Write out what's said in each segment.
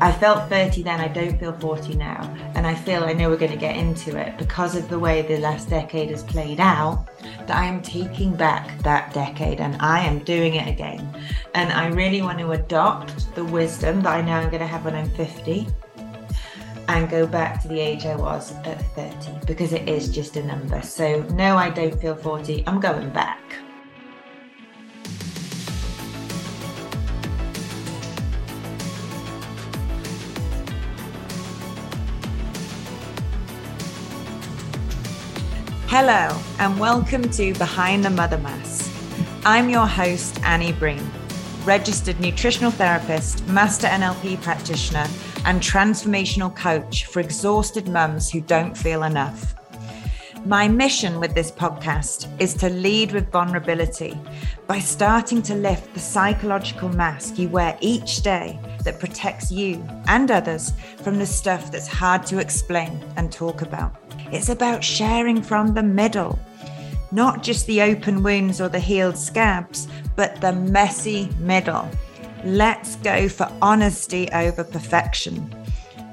I felt 30 then, I don't feel 40 now. And I feel, I know we're going to get into it because of the way the last decade has played out, that I am taking back that decade and I am doing it again. And I really want to adopt the wisdom that I know I'm going to have when I'm 50 and go back to the age I was at 30 because it is just a number. So, no, I don't feel 40. I'm going back. Hello, and welcome to Behind the Mother Mask. I'm your host, Annie Breen, registered nutritional therapist, master NLP practitioner, and transformational coach for exhausted mums who don't feel enough. My mission with this podcast is to lead with vulnerability by starting to lift the psychological mask you wear each day that protects you and others from the stuff that's hard to explain and talk about. It's about sharing from the middle, not just the open wounds or the healed scabs, but the messy middle. Let's go for honesty over perfection.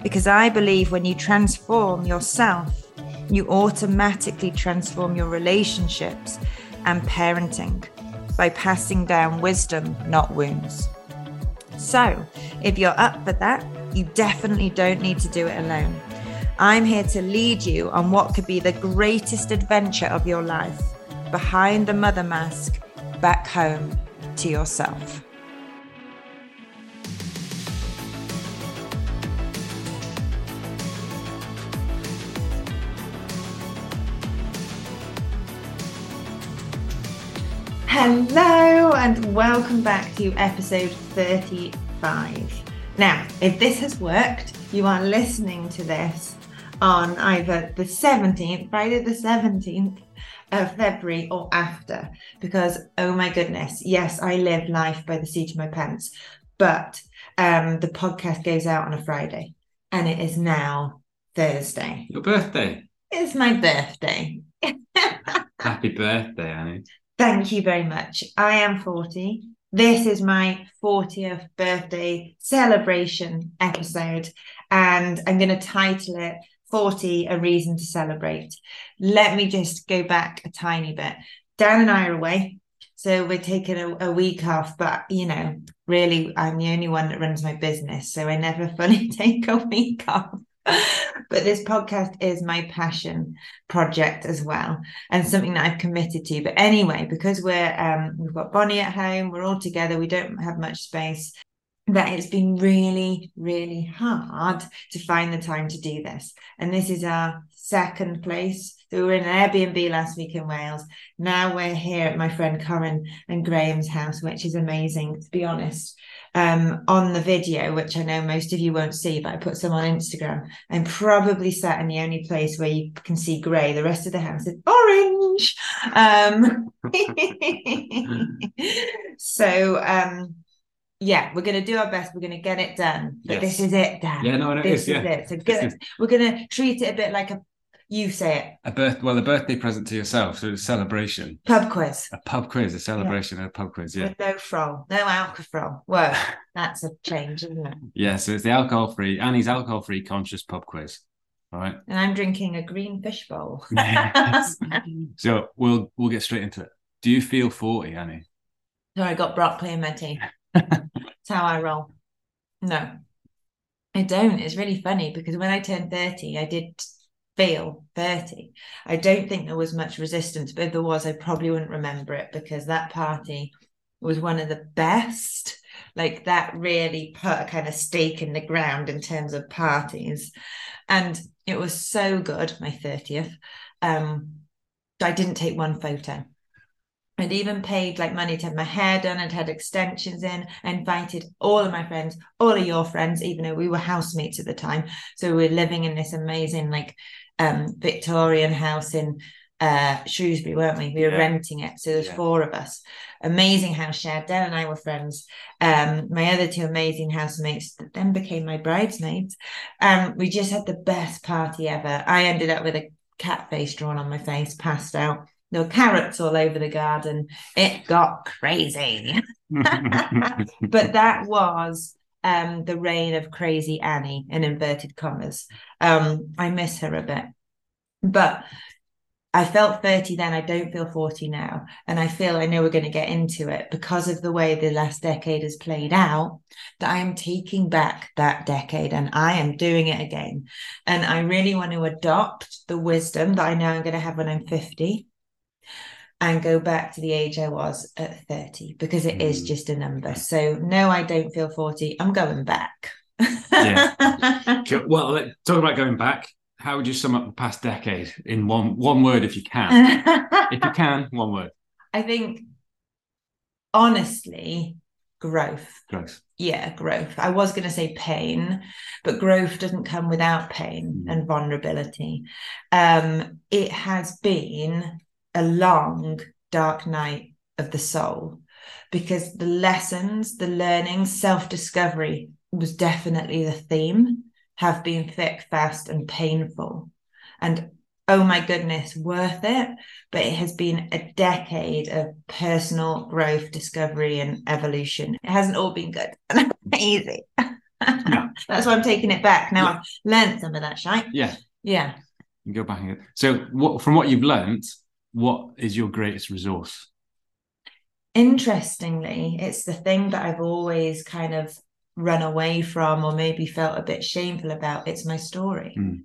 Because I believe when you transform yourself, you automatically transform your relationships and parenting by passing down wisdom, not wounds. So, if you're up for that, you definitely don't need to do it alone. I'm here to lead you on what could be the greatest adventure of your life behind the mother mask, back home to yourself. Hello, and welcome back to episode 35. Now, if this has worked, you are listening to this on either the 17th, Friday the 17th of February or after. Because, oh my goodness, yes, I live life by the seat of my pants, but um, the podcast goes out on a Friday and it is now Thursday. Your birthday. It's my birthday. Happy birthday, Annie. Thank you very much. I am 40. This is my 40th birthday celebration episode, and I'm going to title it 40 a reason to celebrate. Let me just go back a tiny bit. Dan and I are away. So we're taking a, a, week off, but you know, really, I'm the only one that runs my business. So I never fully take a week off. but this podcast is my passion project as well and something that I've committed to. But anyway, because we're um, we've got Bonnie at home, we're all together, we don't have much space that it's been really, really hard to find the time to do this. And this is our second place. So we were in an Airbnb last week in Wales. Now we're here at my friend Corin and Graham's house, which is amazing, to be honest. Um, on the video, which I know most of you won't see, but I put some on Instagram. I'm probably sat in the only place where you can see grey. The rest of the house is orange. Um, so um, yeah, we're going to do our best. We're going to get it done. But yes. this is it, Dan. Yeah, no, no, this is, yeah. it. So good. Is... We're going to treat it a bit like a. You say it. A birth, well, a birthday present to yourself. So it's a celebration. Pub quiz. A pub quiz, a celebration, yeah. a pub quiz. Yeah. With no frol, no alcohol. Well, that's a change, isn't it? Yeah. So it's the alcohol-free Annie's alcohol-free conscious pub quiz. All right. And I'm drinking a green fish bowl. so we'll we'll get straight into it. Do you feel forty, Annie? So I got broccoli in my tea. That's how I roll. No, I don't. It's really funny because when I turned 30, I did feel 30. I don't think there was much resistance, but if there was, I probably wouldn't remember it because that party was one of the best. Like that really put a kind of stake in the ground in terms of parties. And it was so good, my 30th. Um, I didn't take one photo. I'd even paid like money to have my hair done and had extensions in. I invited all of my friends, all of your friends, even though we were housemates at the time. So we were living in this amazing like um, Victorian house in uh, Shrewsbury, weren't we? We were yeah. renting it. So there's yeah. four of us. Amazing house shared. Dan and I were friends. Um, my other two amazing housemates that then became my bridesmaids. Um, we just had the best party ever. I ended up with a cat face drawn on my face, passed out there carrots all over the garden. It got crazy. but that was um, the reign of crazy Annie in inverted commas. Um, I miss her a bit. But I felt 30 then, I don't feel 40 now. And I feel I know we're going to get into it because of the way the last decade has played out, that I am taking back that decade and I am doing it again. And I really want to adopt the wisdom that I know I'm going to have when I'm 50 and go back to the age I was at 30 because it mm. is just a number. So, no, I don't feel 40. I'm going back. yeah. Well, talk about going back how would you sum up the past decade in one one word if you can? if you can, one word. I think honestly, growth. Growth. Yeah, growth. I was going to say pain, but growth doesn't come without pain mm. and vulnerability. Um, it has been a long, dark night of the soul because the lessons, the learning, self discovery was definitely the theme have been thick, fast, and painful. And oh my goodness, worth it. But it has been a decade of personal growth, discovery, and evolution. It hasn't all been good and easy. No. That's why I'm taking it back. Now yeah. I've learned some of that shite. Yeah. Yeah. You go back and so what from what you've learned, what is your greatest resource? Interestingly, it's the thing that I've always kind of run away from or maybe felt a bit shameful about it's my story mm.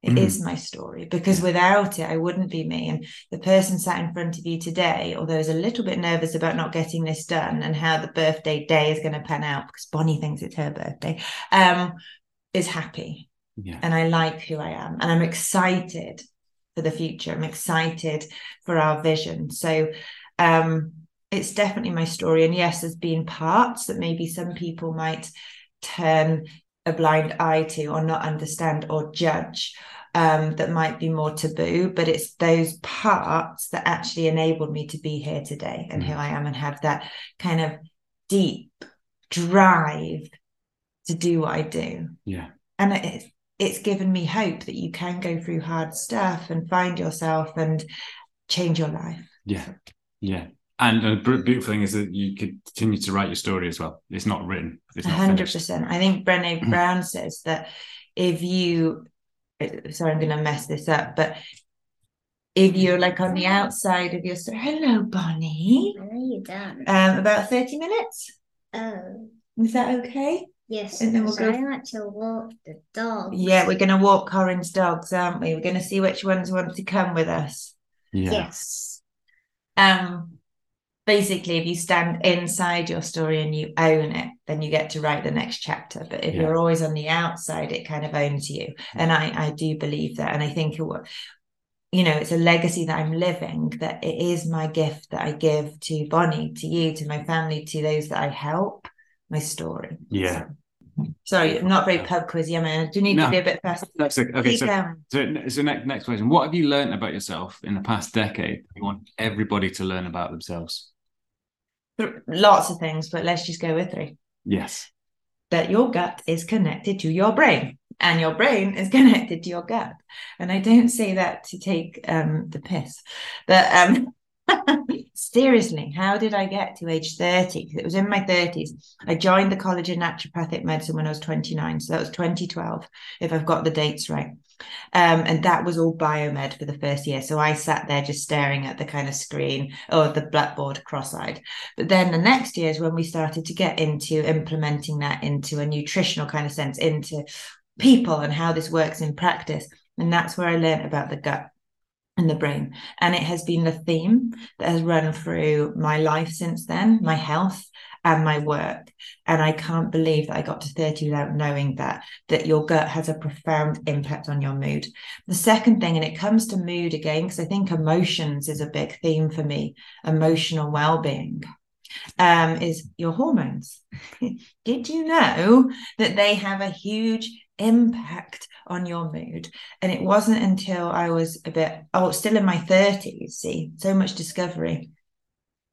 It mm. is my story because without it i wouldn't be me and the person sat in front of you today although is a little bit nervous about not getting this done and how the birthday day is going to pan out because bonnie thinks it's her birthday um is happy yeah. and i like who i am and i'm excited for the future i'm excited for our vision so um it's definitely my story. And yes, there's been parts that maybe some people might turn a blind eye to or not understand or judge um, that might be more taboo, but it's those parts that actually enabled me to be here today and mm. who I am and have that kind of deep drive to do what I do. Yeah. And it's it's given me hope that you can go through hard stuff and find yourself and change your life. Yeah. Yeah. And the beautiful thing is that you continue to write your story as well. It's not written. It's not 100%. I think Brené mm. Brown says that if you, sorry, I'm going to mess this up, but if you're like on the outside of your story, hello, Bonnie. When are you done? Um, about 30 minutes. Oh. Is that okay? Yes, and then we'll go. I like to walk the dogs. Yeah, we're going to walk Corin's dogs, aren't we? We're going to see which ones want to come with us. Yeah. Yes. Um, basically if you stand inside your story and you own it then you get to write the next chapter but if yeah. you're always on the outside it kind of owns you and i i do believe that and i think it, you know it's a legacy that i'm living that it is my gift that i give to bonnie to you to my family to those that i help my story. Yeah. So, sorry i'm not very pub quizzy i mean i do need no. to be a bit faster That's okay, okay so, so, so next, next question. What have you learned about yourself in the past decade you want everybody to learn about themselves? Lots of things, but let's just go with three. Yes. That your gut is connected to your brain and your brain is connected to your gut. And I don't say that to take um, the piss, but um, seriously, how did I get to age 30? It was in my 30s. I joined the College of Naturopathic Medicine when I was 29. So that was 2012, if I've got the dates right. Um, and that was all biomed for the first year. So I sat there just staring at the kind of screen or the blackboard cross-eyed. But then the next year is when we started to get into implementing that into a nutritional kind of sense, into people and how this works in practice. And that's where I learned about the gut and the brain. And it has been the theme that has run through my life since then, my health and my work. And I can't believe that I got to 30 without knowing that, that your gut has a profound impact on your mood. The second thing, and it comes to mood again, because I think emotions is a big theme for me, emotional well-being. Um, is your hormones. Did you know that they have a huge impact on your mood. And it wasn't until I was a bit, oh, still in my 30s, see, so much discovery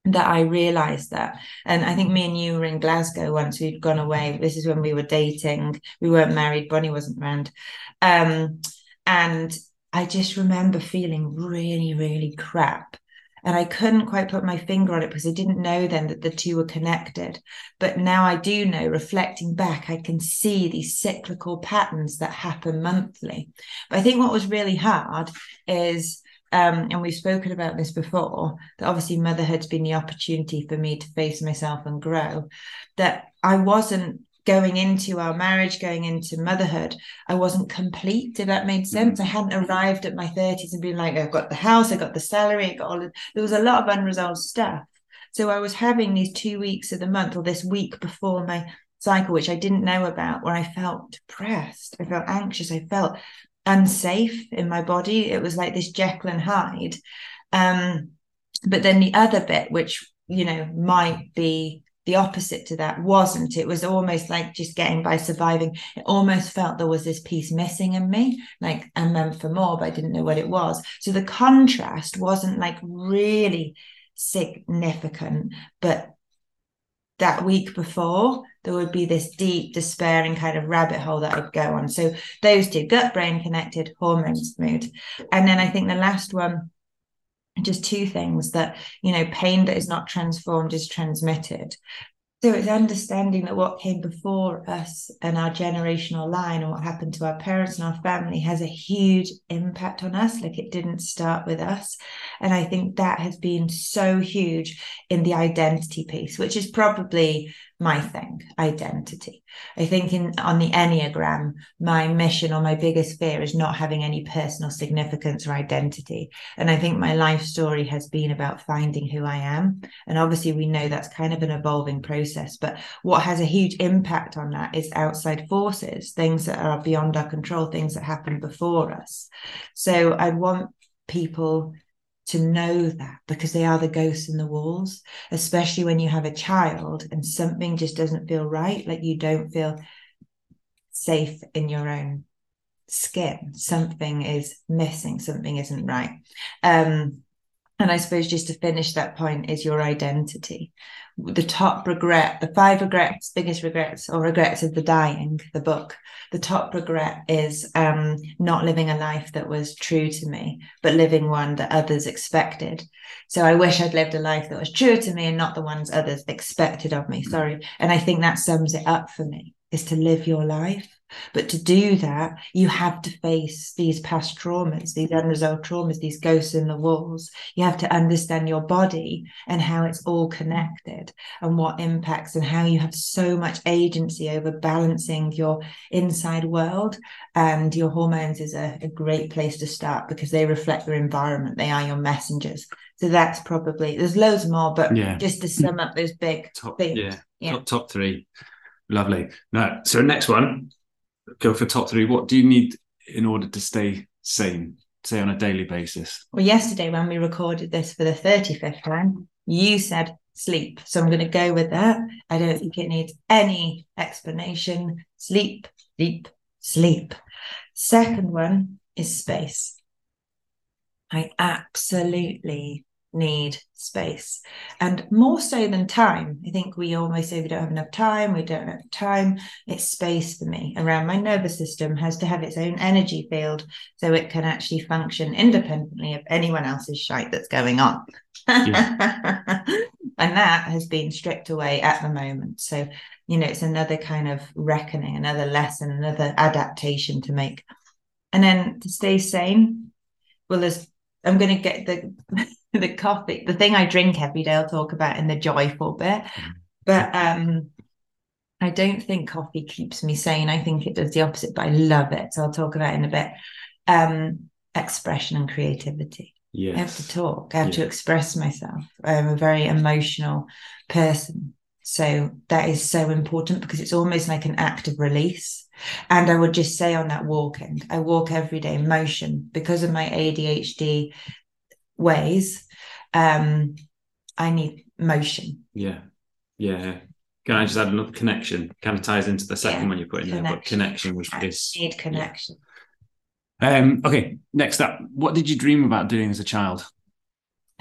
that I realized that. And I think me and you were in Glasgow once we'd gone away. This is when we were dating. We weren't married. Bonnie wasn't around. Um, and I just remember feeling really, really crap. And I couldn't quite put my finger on it because I didn't know then that the two were connected. But now I do know, reflecting back, I can see these cyclical patterns that happen monthly. But I think what was really hard is um, and we've spoken about this before, that obviously motherhood's been the opportunity for me to face myself and grow. That I wasn't going into our marriage, going into motherhood, I wasn't complete, if that made sense. I hadn't arrived at my 30s and been like, I've got the house, I got the salary, I got all of there was a lot of unresolved stuff. So I was having these two weeks of the month or this week before my cycle, which I didn't know about, where I felt depressed, I felt anxious, I felt unsafe in my body. It was like this Jekyll and Hyde. Um, but then the other bit, which you know might be the opposite to that, wasn't. It was almost like just getting by surviving. It almost felt there was this piece missing in me, like I'm meant for more, but I didn't know what it was. So the contrast wasn't like really significant, but that week before, there would be this deep, despairing kind of rabbit hole that I'd go on. So those two, gut brain connected, hormones, mood. And then I think the last one, just two things that, you know, pain that is not transformed is transmitted. So it's understanding that what came before us and our generational line and what happened to our parents and our family has a huge impact on us. Like it didn't start with us. And I think that has been so huge in the identity piece, which is probably my thing, identity. I think in on the Enneagram, my mission or my biggest fear is not having any personal significance or identity. And I think my life story has been about finding who I am. And obviously we know that's kind of an evolving process. But what has a huge impact on that is outside forces, things that are beyond our control, things that happen before us. So I want people to know that because they are the ghosts in the walls, especially when you have a child and something just doesn't feel right, like you don't feel safe in your own skin. Something is missing, something isn't right. Um, and I suppose just to finish that point is your identity. The top regret, the five regrets, biggest regrets or regrets of the dying, the book. The top regret is um, not living a life that was true to me, but living one that others expected. So I wish I'd lived a life that was true to me and not the ones others expected of me. Sorry. And I think that sums it up for me is to live your life but to do that, you have to face these past traumas, these unresolved traumas, these ghosts in the walls. You have to understand your body and how it's all connected and what impacts and how you have so much agency over balancing your inside world. And your hormones is a, a great place to start because they reflect your environment, they are your messengers. So that's probably there's loads more, but yeah. just to sum up those big top. Yeah, yeah. Top, top three. Lovely. No, so next one, go for top three. What do you need in order to stay sane, say on a daily basis? Well, yesterday when we recorded this for the 35th time, you said sleep. So I'm going to go with that. I don't think it needs any explanation. Sleep, sleep, sleep. Second one is space. I absolutely need space. And more so than time i think we always say we don't have enough time we don't have time it's space for me around my nervous system has to have its own energy field so it can actually function independently of anyone else's shite that's going on. Yeah. and that has been stripped away at the moment. So you know it's another kind of reckoning another lesson another adaptation to make. And then to stay sane well there's i'm going to get the the coffee, the thing I drink every day, I'll talk about in the joyful bit. Mm-hmm. But um, I don't think coffee keeps me sane. I think it does the opposite, but I love it. So I'll talk about in a bit. Um, expression and creativity. Yes. I have to talk. I have to express myself. I'm a very emotional person. So that is so important because it's almost like an act of release. And I would just say on that walking, I walk every day, motion because of my ADHD ways um i need motion yeah yeah can i just add another connection kind of ties into the second yeah, one you put in connection. there but connection which I is need connection yeah. um okay next up what did you dream about doing as a child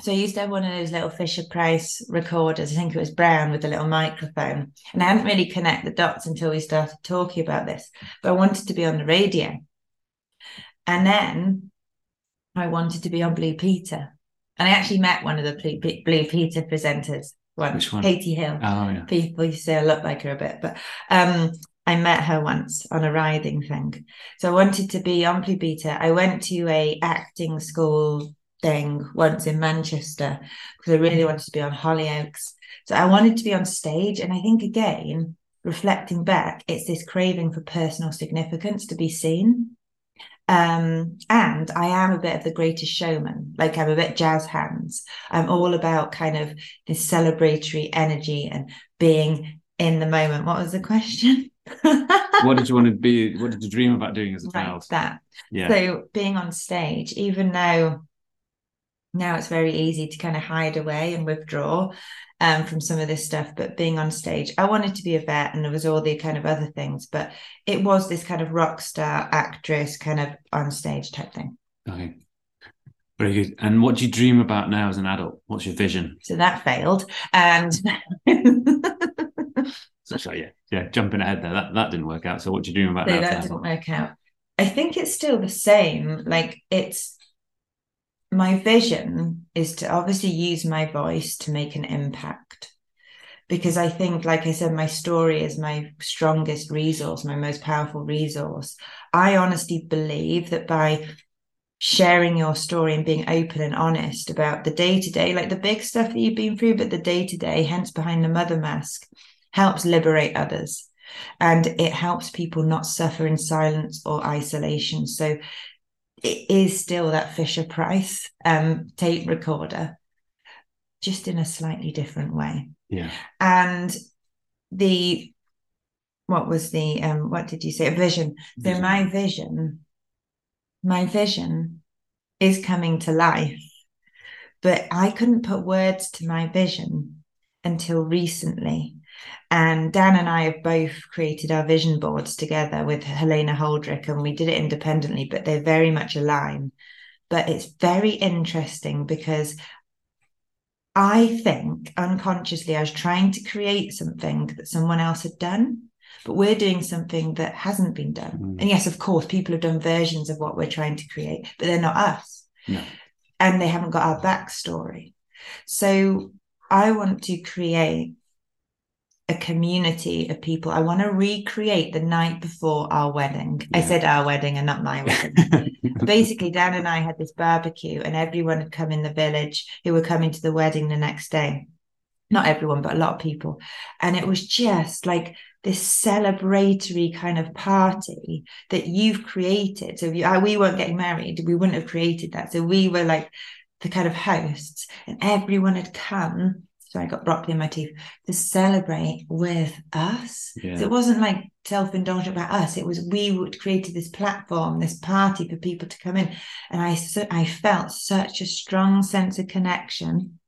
so I used to have one of those little Fisher Price recorders. I think it was brown with a little microphone. And I hadn't really connect the dots until we started talking about this. But I wanted to be on the radio. And then I wanted to be on Blue Peter. And I actually met one of the Blue, Blue Peter presenters once, Which one? Katy Hill. Oh yeah. People used to say I look like her a bit, but um, I met her once on a riding thing. So I wanted to be on Blue Peter. I went to a acting school thing once in Manchester because I really wanted to be on Hollyoaks. So I wanted to be on stage. And I think again, reflecting back, it's this craving for personal significance to be seen. Um, and I am a bit of the greatest showman. Like I'm a bit jazz hands. I'm all about kind of this celebratory energy and being in the moment. What was the question? what did you want to be? What did you dream about doing as a right, child? that. Yeah. So being on stage, even though now it's very easy to kind of hide away and withdraw um, from some of this stuff. But being on stage, I wanted to be a vet and there was all the kind of other things, but it was this kind of rock star actress kind of on stage type thing. Okay. Very good. And what do you dream about now as an adult? What's your vision? So that failed. And so, yeah, yeah, jumping ahead there. That that didn't work out. So what do you dream about so now? that didn't work out. I think it's still the same. Like it's my vision is to obviously use my voice to make an impact because I think, like I said, my story is my strongest resource, my most powerful resource. I honestly believe that by sharing your story and being open and honest about the day to day, like the big stuff that you've been through, but the day to day, hence behind the mother mask, helps liberate others. And it helps people not suffer in silence or isolation. So it is still that Fisher Price um, tape recorder, just in a slightly different way. Yeah. And the what was the um what did you say? A vision. Vision. So my vision, my vision is coming to life. But I couldn't put words to my vision until recently. And Dan and I have both created our vision boards together with Helena Holdrick, and we did it independently, but they're very much aligned. But it's very interesting because I think unconsciously I was trying to create something that someone else had done, but we're doing something that hasn't been done. Mm. And yes, of course, people have done versions of what we're trying to create, but they're not us. No. And they haven't got our backstory. So I want to create a community of people. I want to recreate the night before our wedding. I said our wedding and not my wedding. Basically, Dan and I had this barbecue, and everyone had come in the village who were coming to the wedding the next day. Not everyone, but a lot of people. And it was just like this celebratory kind of party that you've created. So you, we weren't getting married, we wouldn't have created that. So we were like the kind of hosts, and everyone had come. Sorry, I got broccoli in my teeth to celebrate with us. Yeah. So it wasn't like self-indulgent about us. It was we would created this platform, this party for people to come in, and I so- I felt such a strong sense of connection.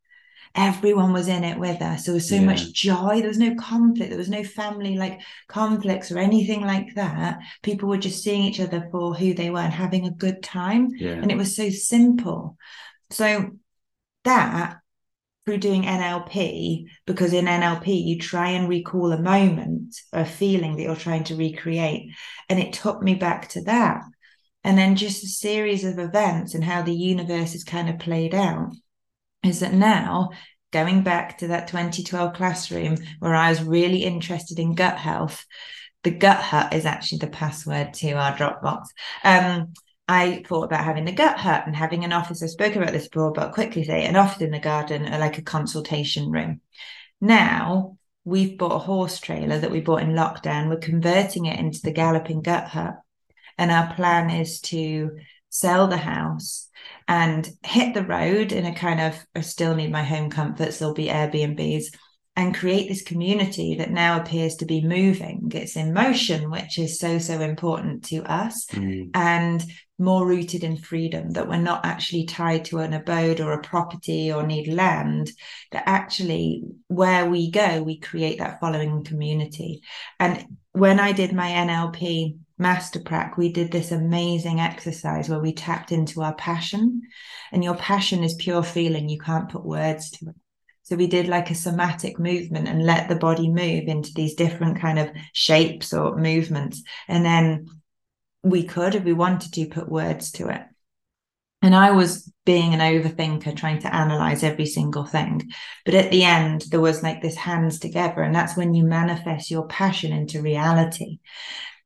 Everyone was in it with us. There was so Yeah. much joy. There was no conflict. There was no family like conflicts or anything like that. People were just seeing each other for who they were and having a good time yeah. and it was so simple. So that through doing NLP, because in NLP you try and recall a moment, a feeling that you're trying to recreate, and it took me back to that, and then just a series of events and how the universe is kind of played out. Is that now going back to that 2012 classroom where I was really interested in gut health? The gut hut is actually the password to our Dropbox. Um, I thought about having the gut hut and having an office. I spoke about this before, but I'll quickly say an office in the garden, or like a consultation room. Now we've bought a horse trailer that we bought in lockdown. We're converting it into the galloping gut hut. And our plan is to sell the house and hit the road in a kind of, I still need my home comforts, there'll be Airbnbs and create this community that now appears to be moving. It's in motion, which is so, so important to us Mm. and more rooted in freedom that we're not actually tied to an abode or a property or need land that actually where we go we create that following community and when i did my nlp master prac we did this amazing exercise where we tapped into our passion and your passion is pure feeling you can't put words to it so we did like a somatic movement and let the body move into these different kind of shapes or movements and then we could, if we wanted to, put words to it. And I was being an overthinker, trying to analyze every single thing. But at the end, there was like this hands together. And that's when you manifest your passion into reality.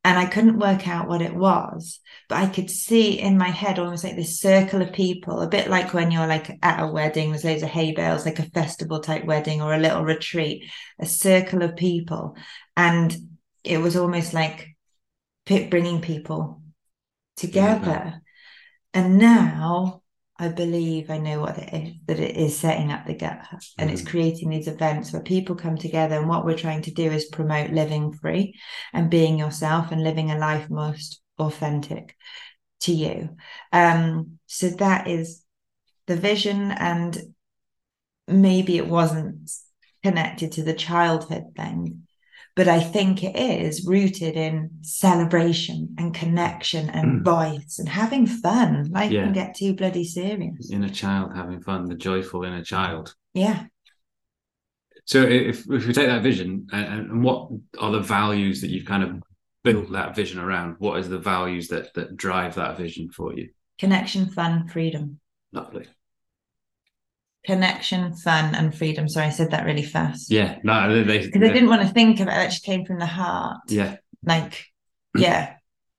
And I couldn't work out what it was, but I could see in my head almost like this circle of people, a bit like when you're like at a wedding, there's loads of hay bales, like a festival type wedding or a little retreat, a circle of people. And it was almost like bringing people together. And now I believe I know what it is that it is setting up the gut and mm. it's creating these events where people come together. And what we're trying to do is promote living free and being yourself and living a life most authentic to you. Um, so that is the vision, and maybe it wasn't connected to the childhood thing, but I think it is rooted in celebration and connection and mm. voice and having fun. Life yeah. can get too bloody serious. Inner child having fun, the joyful inner child. Yeah. So if if we take that vision and, and what are the values that you've kind of built that vision around? What is the values that that drive that vision for you? Connection, fun, freedom. Lovely connection, fun, and freedom. Sorry, I said that really fast. Yeah, no, because I didn't want to think of it. It just came from the heart. Yeah, like yeah,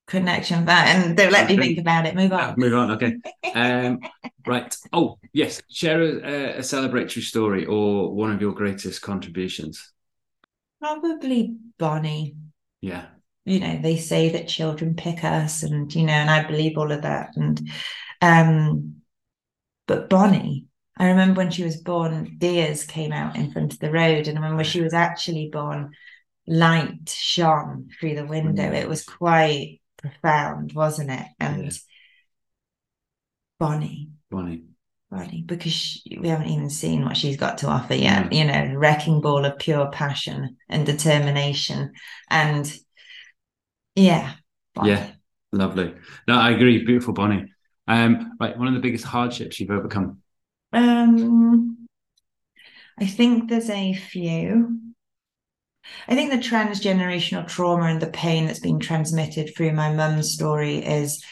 connection, fun, and don't let me think about it. Move on. move on. Okay. Um, right. Oh yes, share a, a celebratory story or one of your greatest contributions. Probably Bonnie. Yeah. You know, they say that children pick us, and you know, and I believe all of that, and um, but Bonnie I remember when she was born, deers came out in front of the road. And I remember when she was actually born, light shone through the window. Mm. It was quite profound, wasn't it? And yeah. Bonnie. Bonnie. Bonnie, because she, we haven't even seen what she's got to offer yet. You know, wrecking ball of pure passion and determination. And yeah. Bonnie. Yeah, lovely. No, I agree. Beautiful Bonnie. Um, right, one of the biggest hardships you've overcome. Um, I think there's a few. I think the transgenerational trauma and the pain that's been transmitted through my mum's story is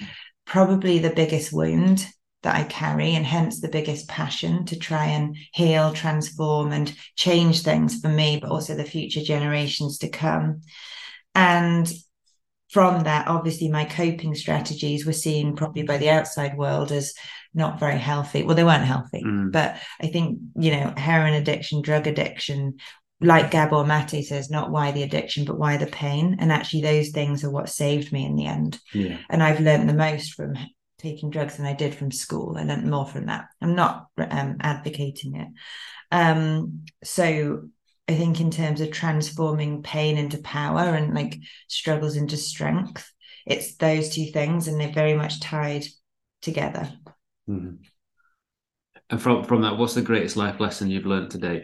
probably the biggest wound that I carry, and hence the biggest passion to try and heal, transform, and change things for me, but also the future generations to come. And from that, obviously, my coping strategies were seen probably by the outside world as not very healthy. Well, they weren't healthy, mm. but I think, you know, heroin addiction, drug addiction, like Gabor Mate says, not why the addiction, but why the pain. And actually, those things are what saved me in the end. Yeah. And I've learned the most from taking drugs than I did from school. I learned more from that. I'm not um, advocating it. Um, so I think in terms of transforming pain into power and like struggles into strength, it's those two things, and they're very much tied together. Mm-hmm. And from from that, what's the greatest life lesson you've learned to date?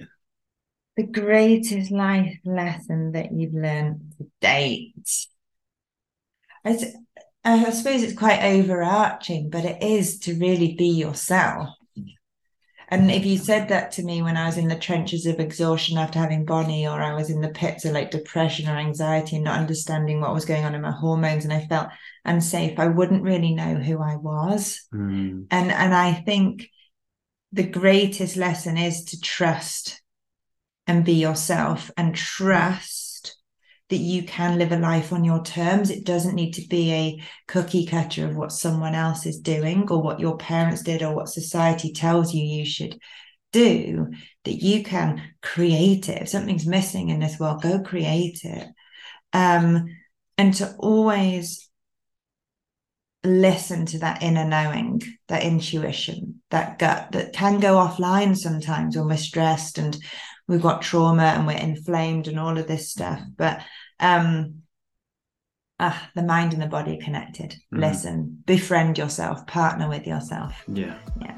The greatest life lesson that you've learned to date. I, I suppose it's quite overarching, but it is to really be yourself. And if you said that to me when I was in the trenches of exhaustion after having Bonnie, or I was in the pits of like depression or anxiety and not understanding what was going on in my hormones, and I felt unsafe, I wouldn't really know who I was. Mm. And and I think the greatest lesson is to trust and be yourself and trust that you can live a life on your terms. It doesn't need to be a cookie cutter of what someone else is doing or what your parents did or what society tells you you should do. That you can create it. If something's missing in this world, go create it. Um, and to always listen to that inner knowing, that intuition, that gut that can go offline sometimes when we're stressed and we've got trauma and we're inflamed and all of this stuff. But um ah, the mind and the body are connected. Mm. Listen, befriend yourself, partner with yourself. Yeah. Yeah.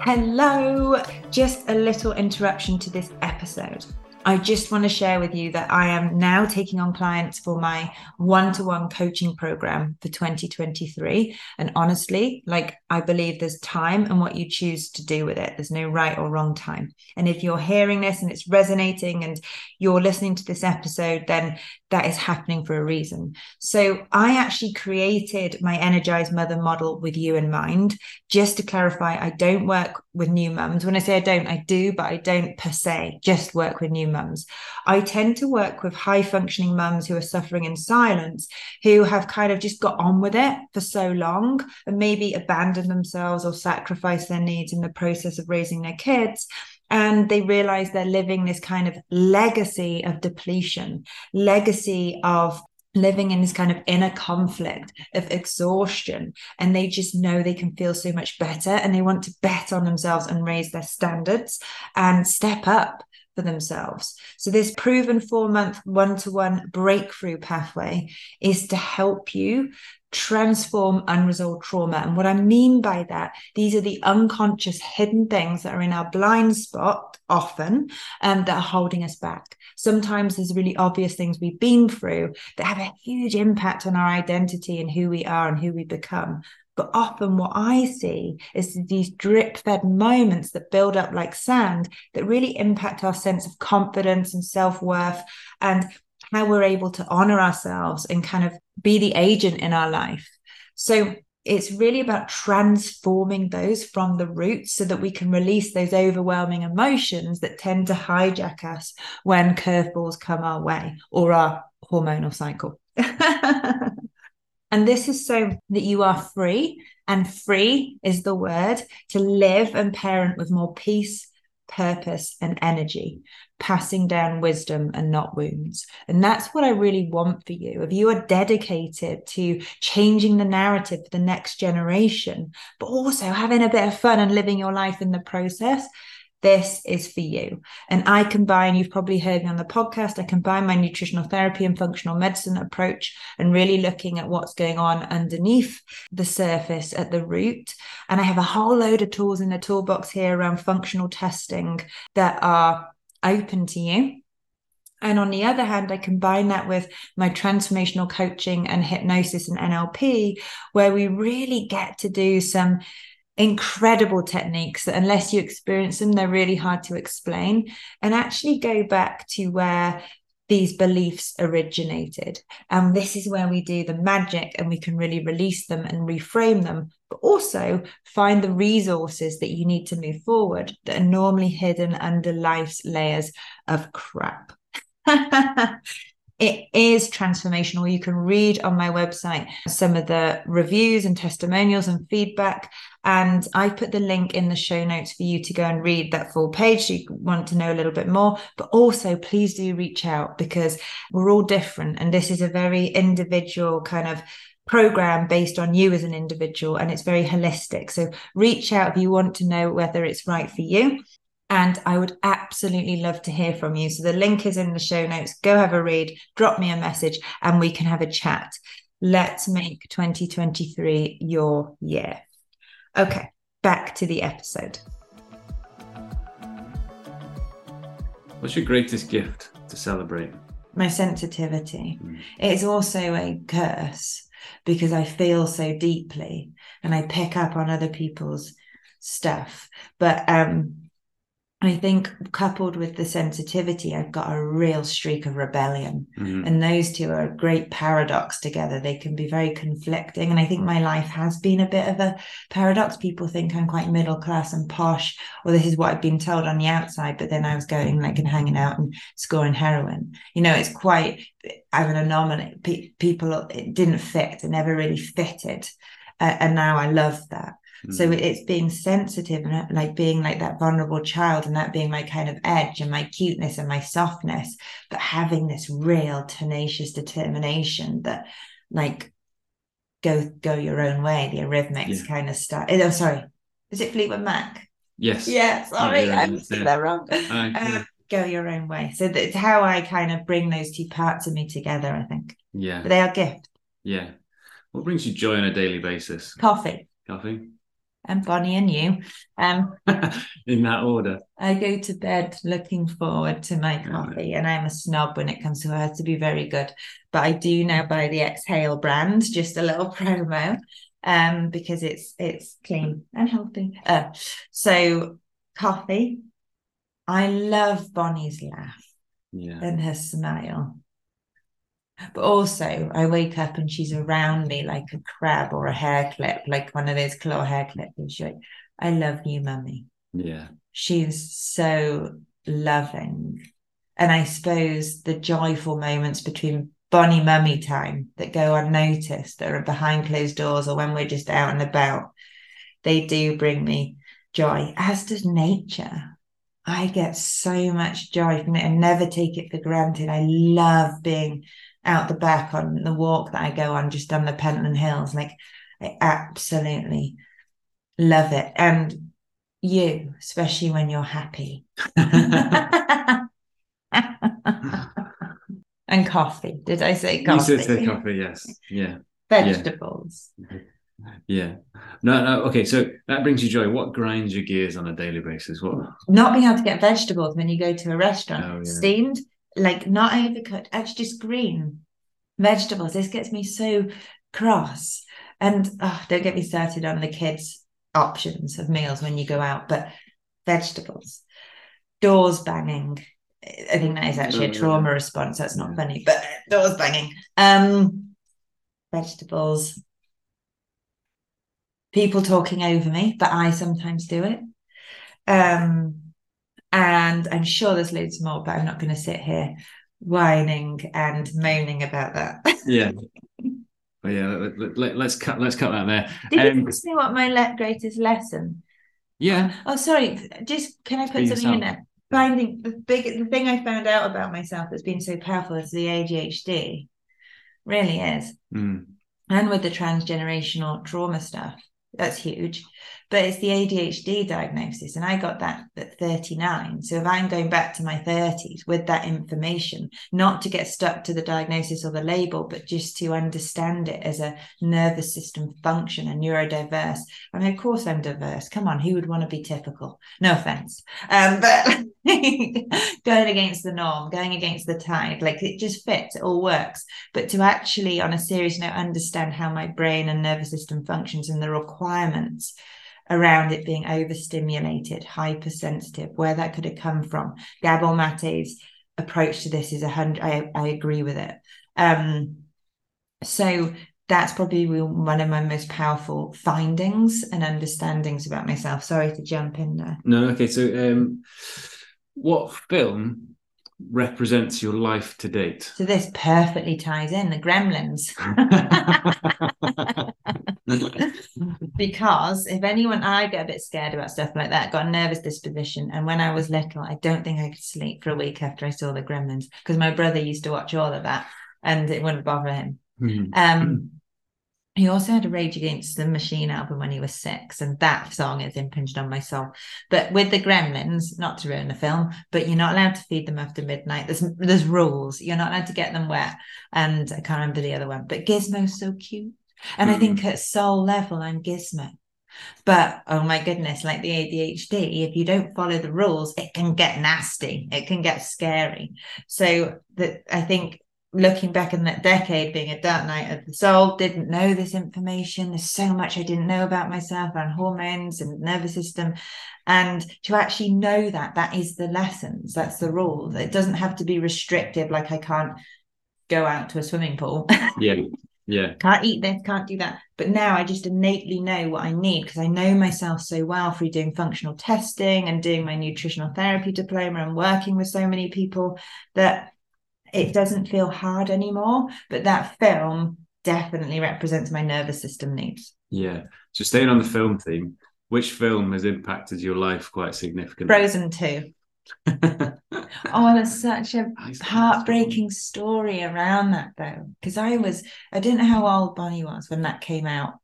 Hello. Just a little interruption to this episode. I just want to share with you that I am now taking on clients for my one to one coaching program for 2023. And honestly, like I believe there's time and what you choose to do with it. There's no right or wrong time. And if you're hearing this and it's resonating and you're listening to this episode, then that is happening for a reason. So I actually created my energized mother model with you in mind. Just to clarify, I don't work with new mums. When I say I don't, I do, but I don't per se just work with new mums. I tend to work with high functioning mums who are suffering in silence, who have kind of just got on with it for so long and maybe abandoned themselves or sacrificed their needs in the process of raising their kids. And they realize they're living this kind of legacy of depletion, legacy of living in this kind of inner conflict of exhaustion. And they just know they can feel so much better and they want to bet on themselves and raise their standards and step up for themselves. So, this proven four month one to one breakthrough pathway is to help you transform unresolved trauma. And what I mean by that, these are the unconscious hidden things that are in our blind spot often and um, that are holding us back. Sometimes there's really obvious things we've been through that have a huge impact on our identity and who we are and who we become. But often, what I see is these drip fed moments that build up like sand that really impact our sense of confidence and self worth and how we're able to honor ourselves and kind of be the agent in our life. So it's really about transforming those from the roots so that we can release those overwhelming emotions that tend to hijack us when curveballs come our way or our hormonal cycle. and this is so that you are free, and free is the word to live and parent with more peace, purpose, and energy passing down wisdom and not wounds. And that's what I really want for you. If you are dedicated to changing the narrative for the next generation, but also having a bit of fun and living your life in the process, this is for you. And I combine, you've probably heard me on the podcast, I combine my nutritional therapy and functional medicine approach and really looking at what's going on underneath the surface at the root. And I have a whole load of tools in the toolbox here around functional testing that are open to you. And on the other hand, I combine that with my transformational coaching and hypnosis and NLP, where we really get to do some incredible techniques that, unless you experience them, they're really hard to explain. And actually go back to where these beliefs originated. And this is where we do the magic and we can really release them and reframe them, but also find the resources that you need to move forward that are normally hidden under life's layers of crap. it is transformational. You can read on my website some of the reviews and testimonials and feedback. And I put the link in the show notes for you to go and read that full page. So you want to know a little bit more. But also, please do reach out because we're all different. And this is a very individual kind of program based on you as an individual and it's very holistic. So reach out if you want to know whether it's right for you. And I would absolutely love to hear from you. So the link is in the show notes. Go have a read, drop me a message, and we can have a chat. Let's make 2023 your year. Okay, back to the episode. What's your greatest gift to celebrate? My sensitivity. Mm. It's also a curse because I feel so deeply and I pick up on other people's stuff. But um I think coupled with the sensitivity, I've got a real streak of rebellion. Mm-hmm. And those two are a great paradox together. They can be very conflicting. And I think my life has been a bit of a paradox. People think I'm quite middle class and posh, or this is what I've been told on the outside. But then I was going like and hanging out and scoring heroin. You know, it's quite, I'm an anomaly. people, it didn't fit, it never really fitted. Uh, and now I love that. So mm. it's being sensitive and uh, like being like that vulnerable child and that being my kind of edge and my cuteness and my softness, but having this real tenacious determination that like go go your own way, the Eurythmics yeah. kind of stuff. Oh, sorry. Is it Fleetwood Mac? Yes. Yeah, sorry, yeah, I'm saying that wrong. Uh, go your own way. So that's how I kind of bring those two parts of me together, I think. Yeah. But they are gifts. Yeah. What brings you joy on a daily basis? Coffee. Coffee. And Bonnie and you. Um, in that order. I go to bed looking forward to my coffee, and I'm a snob when it comes to it. it has to be very good. But I do now buy the Exhale brand, just a little promo, um, because it's it's clean and healthy. Uh, so coffee. I love Bonnie's laugh Yeah. and her smile. But also, I wake up and she's around me like a crab or a hair clip, like one of those claw hair clips. And she's like, I love you, mummy. Yeah. She's so loving. And I suppose the joyful moments between Bonnie mummy time that go unnoticed, that are behind closed doors, or when we're just out and about, they do bring me joy, as does nature. I get so much joy from it and never take it for granted. I love being out the back on the walk that I go on just on the Pentland Hills. Like, I absolutely love it. And you, especially when you're happy. and coffee. Did I say coffee? You said say coffee, yes. Yeah. Vegetables. Yeah. No, no. Okay. So that brings you joy. What grinds your gears on a daily basis? What? Not being able to get vegetables when you go to a restaurant. Oh, yeah. Steamed, like not overcooked, actually just green vegetables. This gets me so cross. And oh, don't get me started on the kids' options of meals when you go out, but vegetables, doors banging. I think that is actually a trauma response. That's not funny, but doors banging. Um, vegetables. People talking over me, but I sometimes do it. Um, and I'm sure there's loads more, but I'm not going to sit here whining and moaning about that. Yeah. But yeah, let, let, us cut. Let's cut that there. Did Um, you ask me what my le- greatest lesson? yeah. Oh, sorry. Just can I put something in there? Finding the big the thing I found out about myself that's been so powerful is the ADHD. Really is. Mm. And with the transgenerational trauma stuff, that's huge. But it's the ADHD diagnosis, and I got that at 39. So if I'm going back to my 30s with that information, not to get stuck to the diagnosis or the label, but just to understand it as a nervous system function and neurodiverse. I mean, of course I'm diverse. Come on, who would want to be typical? No offense. Um, but going against the norm, going against the tide, like it just fits, it all works. But to actually, on a serious note, understand how my brain and nervous system functions and the requirements around it being overstimulated, hypersensitive, where that could have come from. Gabor Mate's approach to this is a hundred. I, I agree with it. Um, so that's probably one of my most powerful findings and understandings about myself. Sorry to jump in there. No. Okay. So, um, what film represents your life to date? So this perfectly ties in the Gremlins. because if anyone I get a bit scared about stuff like that, got a nervous disposition, and when I was little, I don't think I could sleep for a week after I saw the Gremlins because my brother used to watch all of that, and it wouldn't bother him. Mhm. Um, he also had a Rage Against the Machine album when he was six, and that song is impinged on my soul. But with the Gremlins, not to ruin the film, but you're not allowed to feed them after midnight. There's there's rules. You're not allowed to get them wet, and I can't remember the other one. But Gizmo's so cute, and I think mm. at soul level, I'm Gizmo. But oh my goodness, like the ADHD, if you don't follow the rules, it can get nasty. It can get scary. So that I think looking back in that decade, being a dark night of the soul, didn't know this information. There's so much I didn't know about myself and hormones and nervous system. And to actually know that, that is the lessons, that's the rule. It doesn't have to be restrictive, like I can't go out to a swimming pool. Yeah. Yeah. can't eat this, can't do that. But now I just innately know what I need because I know myself so well through doing functional testing and doing my nutritional therapy diploma and working with so many people that it doesn't feel hard anymore. But that film definitely represents my nervous system needs. Yeah. So, staying on the film theme, which film has impacted your life quite significantly? Frozen 2. Oh, there's such a heartbreaking story around that though because i was i didn't know how old bonnie was when that came out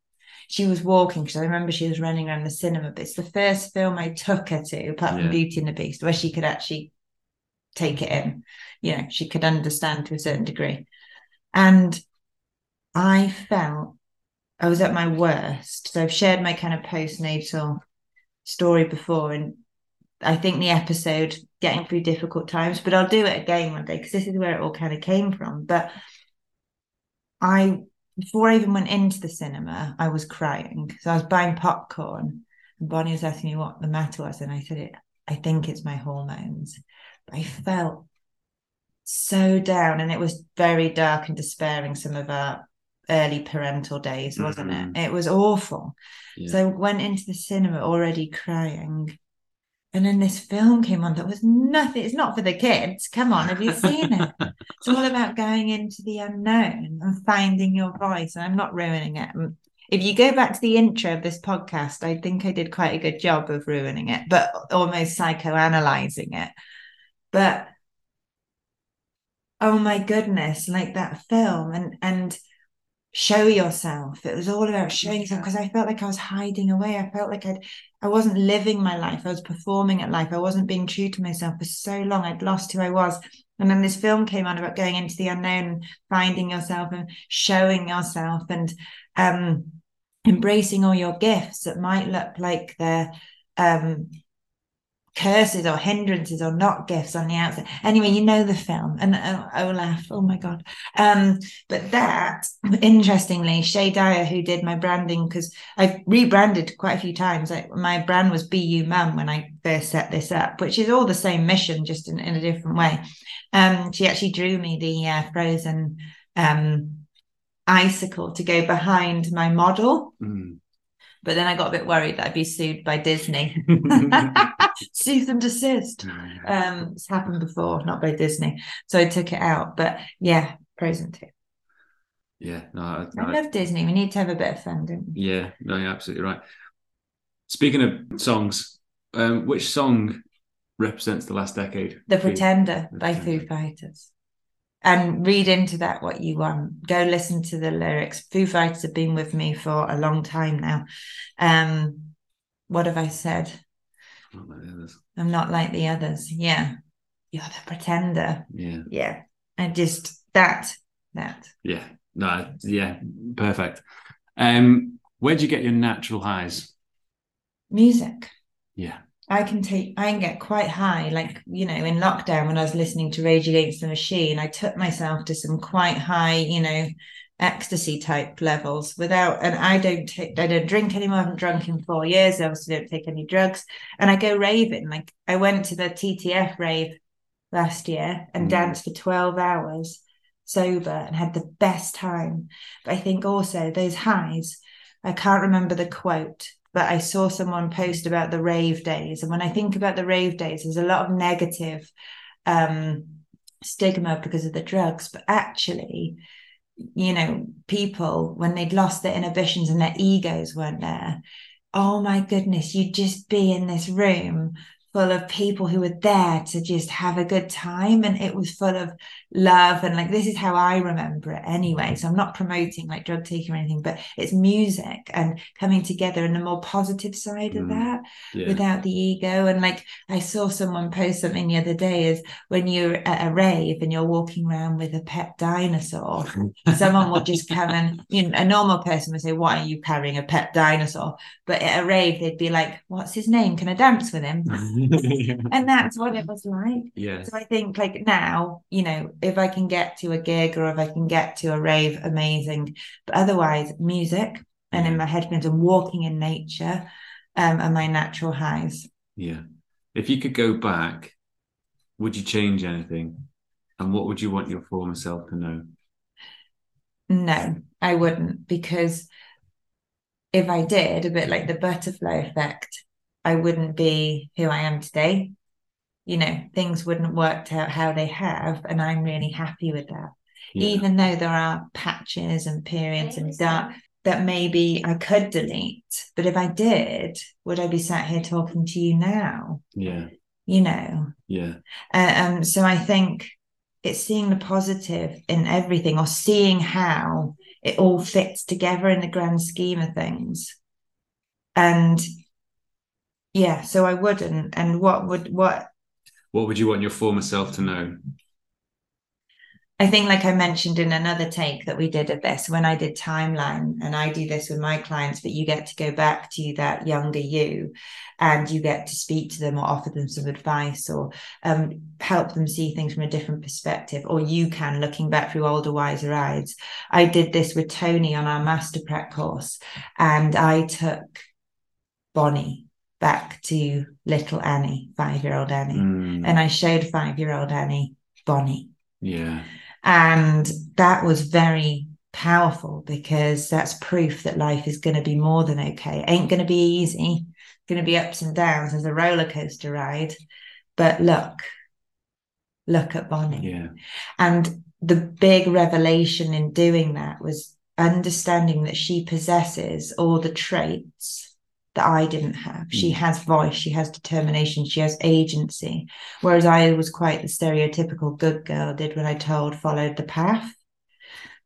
she was walking because i remember she was running around the cinema but it's the first film i took her to apart Yeah. from beauty and the beast where she could actually take it in you know she could understand to a certain degree and i felt I was at my worst. So I've shared my kind of postnatal story before, and I think the episode getting through difficult times, but I'll do it again one day because this is where it all kind of came from. But I, before I even went into the cinema, I was crying. So I was buying popcorn, and Bonnie was asking me what the matter was, and I said, it, I think it's my hormones. But I felt so down, and it was very dark and despairing. Some of our early parental days, wasn't Mhm. it? It was awful. Yeah. So I went into the cinema already crying. And then this film came on that was nothing. It's not for the kids. Come on, have you seen it? It's all about going into the unknown and finding your voice. And I'm not ruining it. Mm, If you go back to the intro of this podcast, I think I did quite a good job of ruining it, but almost psychoanalyzing it. But oh my goodness, like that film and and show yourself. It was all about showing yourself because I felt like I was hiding away. I felt like I'd I wasn't living my life. I was performing at life. I wasn't being true to myself for so long. I'd lost who I was. And then this film came on about going into the unknown, finding yourself and showing yourself and um embracing all your gifts that might look like they're um curses or hindrances or not gifts on the outside. Anyway, you know the film, and laugh. Oh my god! Um, but that interestingly, Shay Dyer, who did my branding, because I've rebranded quite a few times. Like my brand was BU Mum when I first set this up, which is all the same mission, just in, in a different way. Um, she actually drew me the uh, frozen um icicle to go behind my model. Mm. But then I got a bit worried that I'd be sued by Disney. Cease and desist. Um, it's happened before, not by Disney. So I took it out. But yeah, Frozen 2. yeah, no, I, I I- love Disney. We need to have a bit of fun, don't we? yeah, no, you're absolutely right. Speaking of songs, um, which song represents the last decade? The? Pretender by. Foo Fighters. And read into that what you want. Go listen to the lyrics. Foo Fighters have been with me for a long time now. Um, what have I said? Not like the others. I'm not like the others. Yeah. You're the pretender. Yeah, Yeah. I just that, that. yeah, no, yeah, perfect. Um, where do you get your natural highs? Music. Yeah, I can take, I can get quite high. Like, you know, in lockdown when I was listening to Rage Against the Machine, I took myself to some quite high, you know, ecstasy type levels without, and I don't take, I don't drink anymore. I haven't drunk in four years. I obviously don't take any drugs. And I go raving. Like, I went to the TTF rave last year and Mm. danced for 12 hours sober and had the best time. But I think also those highs, I can't remember the quote, but I saw someone post about the rave days. And when I think about the rave days, there's a lot of negative um, stigma because of the drugs. But actually, you know, people, when they'd lost their inhibitions and their egos weren't there, oh my goodness, you'd just be in this room full of people who were there to just have a good time. And it was full of love. And like, this is how I remember it anyway. So I'm not promoting like drug taking or anything, but it's music and coming together and the more positive side of Mm. that yeah, without the ego. And like I saw someone post something the other day is when you're at a rave and you're walking around with a pet dinosaur, someone will just come and you know, a normal person would say, Why are you carrying a pet dinosaur? But at a rave, they'd be like, What's his name? Can I dance with him? And that's what it was like. yeah, So I think like now, you know, if I can get to a gig or if I can get to a rave, amazing. But otherwise, music and in my headphones and walking in nature um, are my natural highs. yeah. If you could go back, would you change anything? And what would you want your former self to know? No, I wouldn't because if I did, a bit like the butterfly effect, I wouldn't be who I am today. You know, things wouldn't worked out how they have, and I'm really happy with that. Yeah, even though there are patches and periods and dark that maybe I could delete. But if I did, would I be sat here talking to you now? yeah, You know. yeah, Uh, um. So I think it's seeing the positive in everything, or seeing how it all fits together in the grand scheme of things. And yeah, so I wouldn't. And what would what What would you want your former self to know? I think, like I mentioned in another take that we did of this, when I did timeline, and I do this with my clients, but you get to go back to that younger you and you get to speak to them or offer them some advice or um, help them see things from a different perspective. Or you can, looking back through older, wiser eyes. I did this with Tony on our master prep course, and I took Bonnie back to little Annie, five year old Annie. Mm, And I showed five year old Annie Bonnie. yeah. And that was very powerful because that's proof that life is going to be more than okay. It ain't going to be easy, going to be ups and downs as a roller coaster ride. But look, look at Bonnie. Yeah. And the big revelation in doing that was understanding that she possesses all the traits that I didn't have. She Mm. has voice, she has determination, she has agency. Whereas I was quite the stereotypical good girl, did what I told, followed the path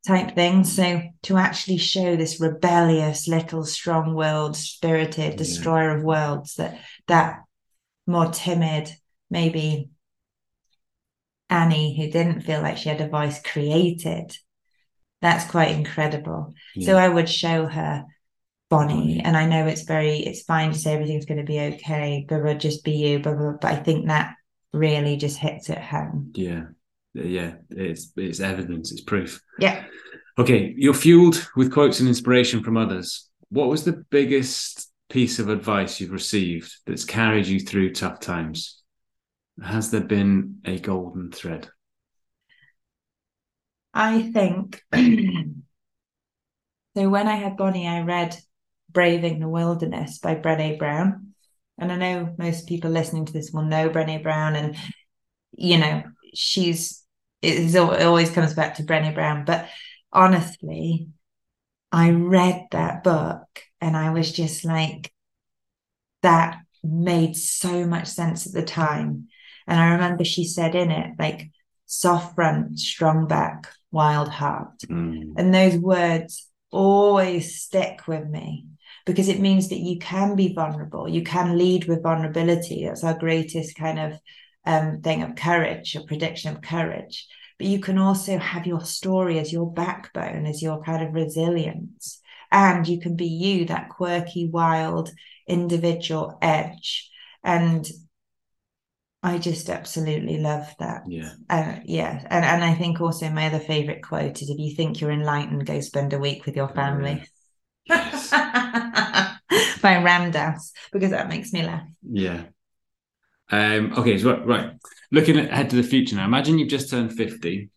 type thing. So to actually show this rebellious, little, strong willed, spirited Yeah. destroyer of worlds that that more timid, maybe Annie, who didn't feel like she had a voice, created. That's quite incredible. So I would show her Bonnie, and I know it's very, it's fine to say everything's going to be okay, blah, blah, just be you, blah, blah, but I think that really just hits it home. Yeah. Yeah. It's it's evidence, it's proof. Yeah. Okay, you're fueled with quotes and inspiration from others. What was the biggest piece of advice you've received that's carried you through tough times? Has there been a golden thread? I think so. When I had Bonnie, I read Braving the Wilderness by Brené Brown. And I know most people listening to this will know Brené Brown, and you know, she's it always comes back to Brené Brown. But honestly, I read that book and I was just like, that made so much sense at the time. And I remember she said in it, like, soft front, strong back, wild heart. Mm, And those words always stick with me because it means that you can be vulnerable. You can lead with vulnerability. That's our greatest kind of um, thing of courage, a prediction of courage. But you can also have your story as your backbone, as your kind of resilience. And you can be you, that quirky, wild individual edge. And I just absolutely love that. yeah. Uh, yeah, and and I think also my other favorite quote is if you think you're enlightened, go spend a week with your family. Yes. By Ram Dass, because that makes me laugh. Yeah. Um, okay, so right, right. Looking ahead to the future now, imagine you've just turned 50.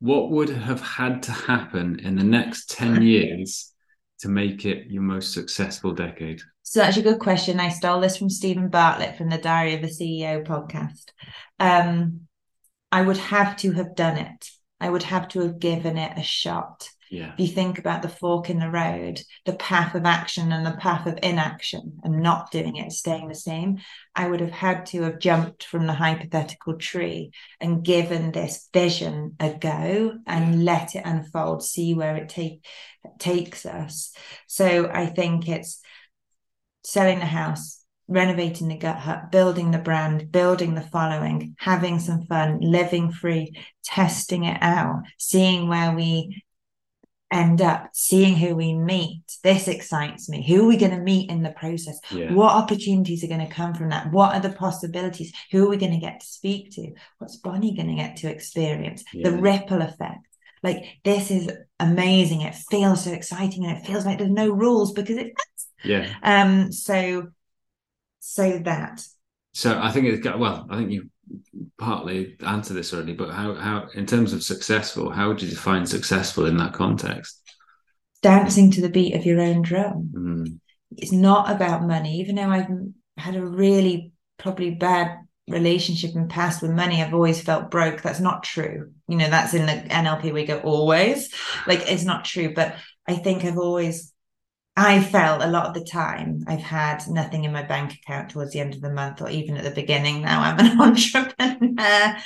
What would have had to happen in the next 10 years to make it your most successful decade? So that's a good question. I stole this from Steven Bartlett from the Diary of a CEO podcast. Um, I would have to have done it. I would have to have given it a shot. Yeah. if you think about the fork in the road, the path of action and the path of inaction and not doing it, staying the same, I would have had to have jumped from the hypothetical tree and given this vision a go and let it unfold, see where it take, takes us. So I think it's selling the house, renovating the gut hut, building the brand, building the following, having some fun, living free, testing it out, seeing where we end up seeing who we meet. This excites me. Who are we going to meet in the process? Yeah. What opportunities are going to come from that? What are the possibilities? Who are we going to get to speak to? What's Bonnie going to get to experience? The ripple effect. Like, this is amazing. It feels so exciting and it feels like there's no rules because it Yeah. um so so that So I think it's got, well, I think you partly answered this already, but how, how, in terms of successful, how would you define successful in that context? dancing to the beat of your own drum. Mm, It's not about money, even though I've had a really probably bad relationship in the past with money. I've always felt broke. That's not true. You know, that's in the NLP we go always. Like it's not true. But I think I've always I felt a lot of the time I've had nothing in my bank account towards the end of the month or even at the beginning. Now I'm an entrepreneur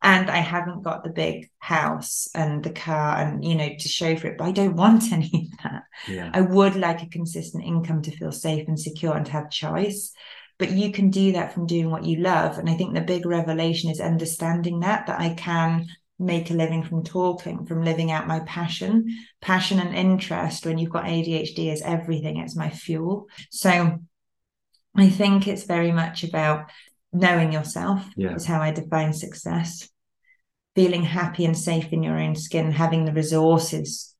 and I haven't got the big house and the car and, you know, to show for it, but I don't want any of that. yeah. I would like a consistent income to feel safe and secure and to have choice. But you can do that from doing what you love. And I think the big revelation is understanding that, that I can make a living from talking, from living out my passion. Passion and interest when you've got ADHD is everything, it's my fuel. So I think it's very much about knowing yourself, Yeah. is how I define success. Feeling happy and safe in your own skin, having the resources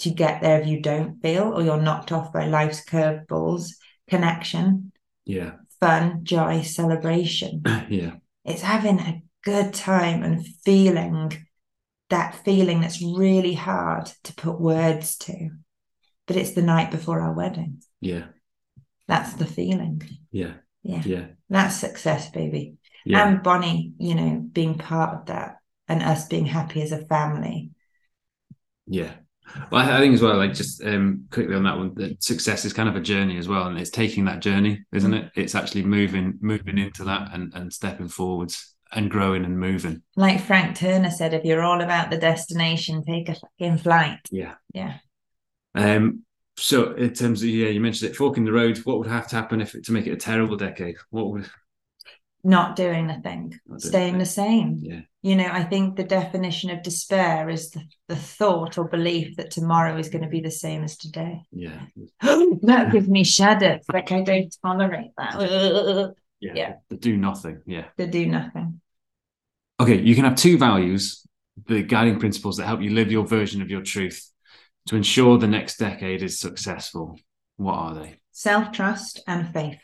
to get there if you don't feel or you're knocked off by life's curveballs, connection, Yeah. fun, joy, celebration. Yeah. It's having a good time and feeling that feeling that's really hard to put words to. But it's the night before our wedding. Yeah. That's the feeling. Yeah. Yeah. Yeah. That's success, baby. Yeah. And Bonnie, you know, being part of that and us being happy as a family. Yeah. Well, I I think as well, like just um, quickly on that one, that success is kind of a journey as well, and it's taking that journey, isn't it? It's actually moving, moving into that, and and stepping forwards and growing and moving. Like Frank Turner said, if you're all about the destination, take a fucking flight. Yeah. Yeah. Um. So in terms of yeah, you mentioned it, forking the road. What would have to happen if to make it a terrible decade? What would? Not doing the thing, staying the the same. Yeah. You know, I think the definition of despair is the, the thought or belief that tomorrow is going to be the same as today. Yeah. that gives me shudders. Like I don't tolerate that. Yeah. Yeah. The do nothing. Yeah. to do nothing. Okay. You can have two values, the guiding principles that help you live your version of your truth to ensure the next decade is successful. What are they? Self trust and faith.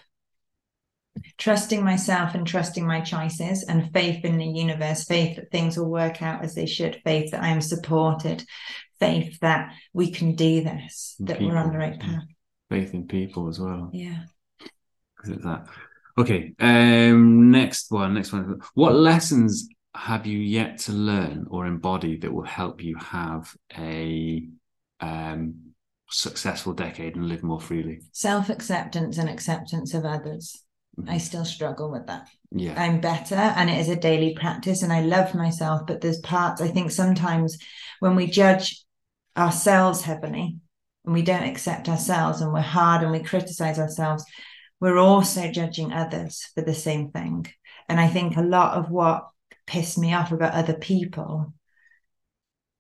Trusting myself and trusting my choices, and faith in the universe, faith that things will work out as they should, faith that I am supported, faith that we can do this, And that we're on the right path. Faith in people as well. Yeah. Because it's that. Okay. Um. Next one. Next one. What lessons have you yet to learn or embody that will help you have a um successful decade and live more freely? Self acceptance and acceptance of others. Mhm. I still struggle with that. Yeah. I'm better and it is a daily practice and I love myself. But there's parts I think sometimes when we judge ourselves heavily and we don't accept ourselves and we're hard and we criticize ourselves, we're also judging others for the same thing. And I think a lot of what pissed me off about other people,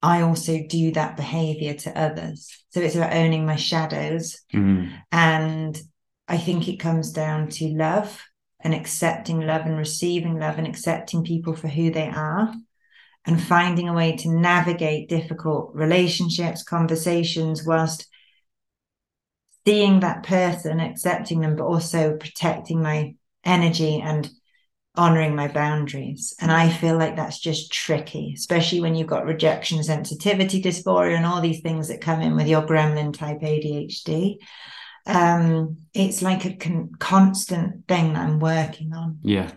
I also do that behavior to others. So it's about owning my shadows Mm. and I think it comes down to love and accepting love and receiving love and accepting people for who they are and finding a way to navigate difficult relationships, conversations, whilst seeing that person, accepting them, but also protecting my energy and honoring my boundaries. And I feel like that's just tricky, especially when you've got rejection sensitivity dysphoria and all these things that come in with your gremlin type ADHD um it's like a con- constant thing that i'm working on Yeah.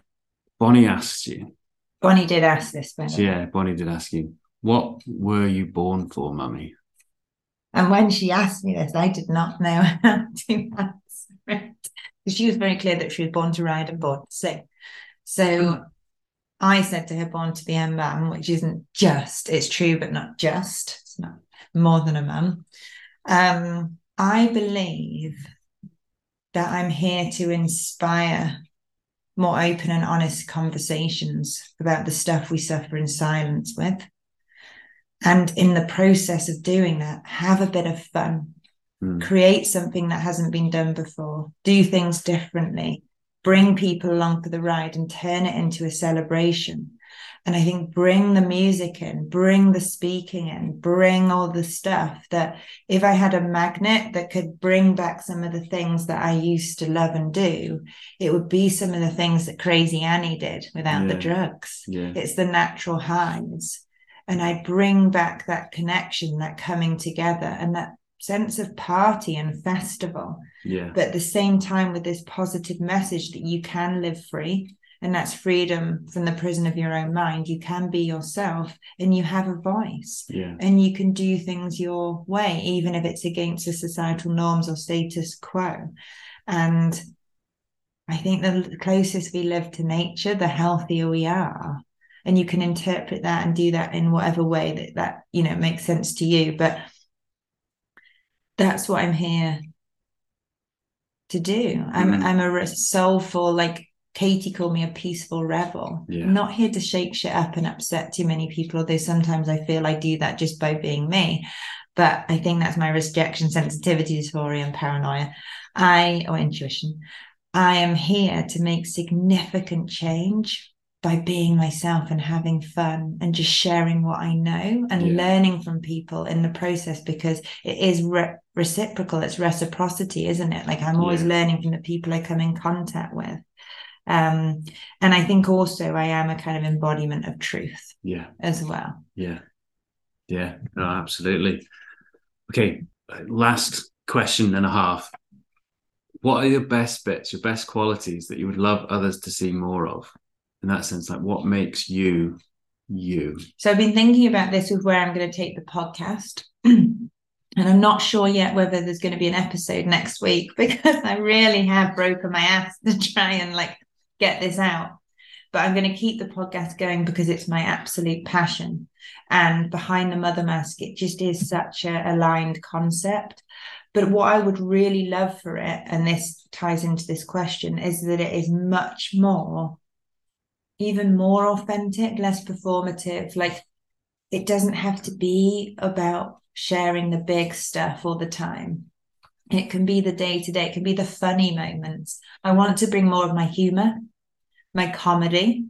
Bonnie asked you. bonnie did ask this way. Yeah. Bonnie did ask you. What were you born for, mummy? And when she asked me this i did not know how to answer it. She was very clear that she was born to ride and born to sing so i said to her born to be a mum which isn't just it's true but not just. It's not more than a mum um i believe that i'm here to inspire more open and honest conversations about the stuff we suffer in silence with. And in the process of doing that, have a bit of fun, Mm. create something that hasn't been done before, do things differently, bring people along for the ride and turn it into a celebration. And I think bring the music in, bring the speaking in, bring all the stuff that if I had a magnet that could bring back some of the things that I used to love and do, it would be some of the things that Crazy Annie did without the drugs. Yeah. It's the natural highs. And I bring back that connection, that coming together, and that sense of party and festival. Yeah. But at the same time, with this positive message that you can live free, and that's freedom from the prison of your own mind. You can be yourself and you have a voice Yeah. and you can do things your way, even if it's against the societal norms or status quo. And I think the closest we live to nature, the healthier we are. And you can interpret that and do that in whatever way that that you know makes sense to you. But that's what I'm here to do. I'm Mhm. I'm a soulful, like Katy called me a peaceful rebel. Yeah. I'm not here to shake shit up and upset too many people, although sometimes I feel I do that just by being me. But I think that's my rejection sensitivity dysphoria and paranoia. I or intuition. I am here to make significant change by being myself and having fun and just sharing what I know and Yeah. learning from people in the process because it is re- reciprocal. It's reciprocity, isn't it? Like I'm always Yeah. learning from the people I come in contact with. Um, and I think also I am a kind of embodiment of truth Yeah. as well. Yeah. Yeah. No, absolutely. Okay. Last question and a half. What are your best bits, your best qualities that you would love others to see more of? In that sense, like what makes you you? So I've been thinking about this with where I'm going to take the podcast. and I'm not sure yet whether there's going to be an episode next week because I really have broken my ass to try and like get this out. But I'm going to keep the podcast going because it's my absolute passion. And behind the mother mask, it just is such a aligned concept. But what I would really love for it, and this ties into this question, is that it is much more, even more authentic, less performative. Like it doesn't have to be about sharing the big stuff all the time. It can be the day to day, it can be the funny moments. I want to bring more of my humor, my comedy,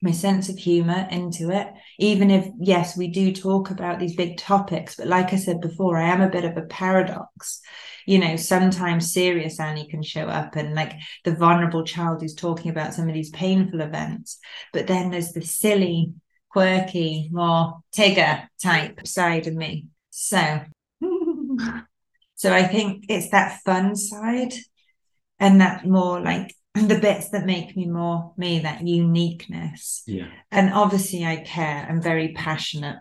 my sense of humor into it. Even if, yes, we do talk about these big topics, but like I said before, I am a bit of a paradox. You know, sometimes serious Annie can show up and like the vulnerable child who's talking about some of these painful events. But then there's the silly, quirky, more Tigger type side of me. So, so I think it's that fun side and that more like the bits that make me more me, that uniqueness. Yeah. And obviously, I care. I'm very passionate.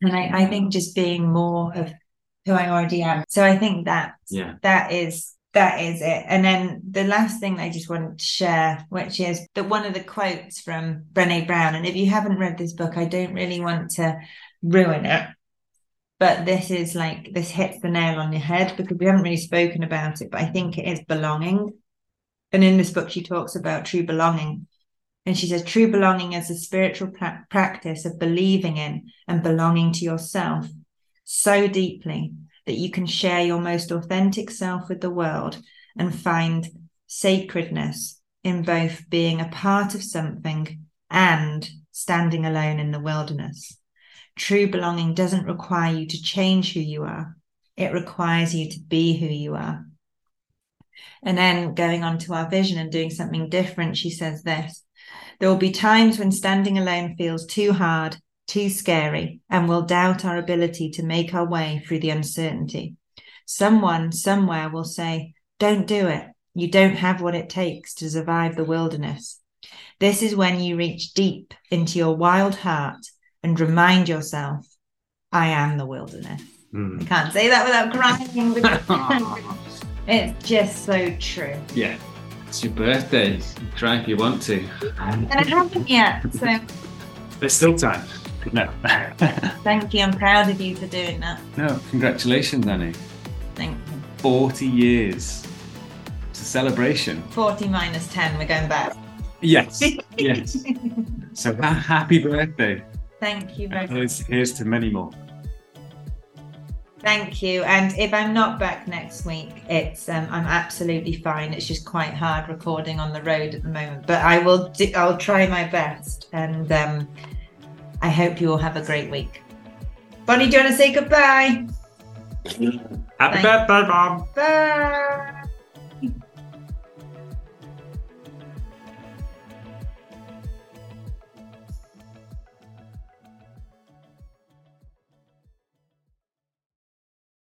And I, I think just being more of who I already am. So I think that Yeah. that is that is it. And then the last thing I just wanted to share, which is that one of the quotes from Brene Brown. And if you haven't read this book, I don't really want to ruin it. But this is like this hits the nail on your head because we haven't really spoken about it. But I think it is belonging. And in this book, she talks about true belonging. And she says, true belonging is a spiritual pra- practice of believing in and belonging to yourself so deeply that you can share your most authentic self with the world and find sacredness in both being a part of something and standing alone in the wilderness. True belonging doesn't require you to change who you are, it requires you to be who you are. And then going on to our vision and doing something different, she says this there will be times when standing alone feels too hard, too scary, and we'll doubt our ability to make our way through the uncertainty. Someone somewhere will say, Don't do it. You don't have what it takes to survive the wilderness. This is when you reach deep into your wild heart and remind yourself, I am the wilderness. I Mm. can't say that without crying. because it's just so true. Yeah. It's your birthday. Try if you want to. And I haven't yet. So There's still time. No. thank you. I'm proud of you for doing that. no, congratulations, Annie. Thank you. 40 years. It's a celebration. 40 minus 10, we're going back. Yes. yes. So happy birthday. Thank you very much. Here's, here's to many more. Thank you. And if I'm not back next week, it's um, I'm absolutely fine. It's just quite hard recording on the road at the moment, but I will do, I'll try my best. And um, I hope you all have a great week. Bonnie, do you want to say goodbye? Happy birthday, Mom. Bye.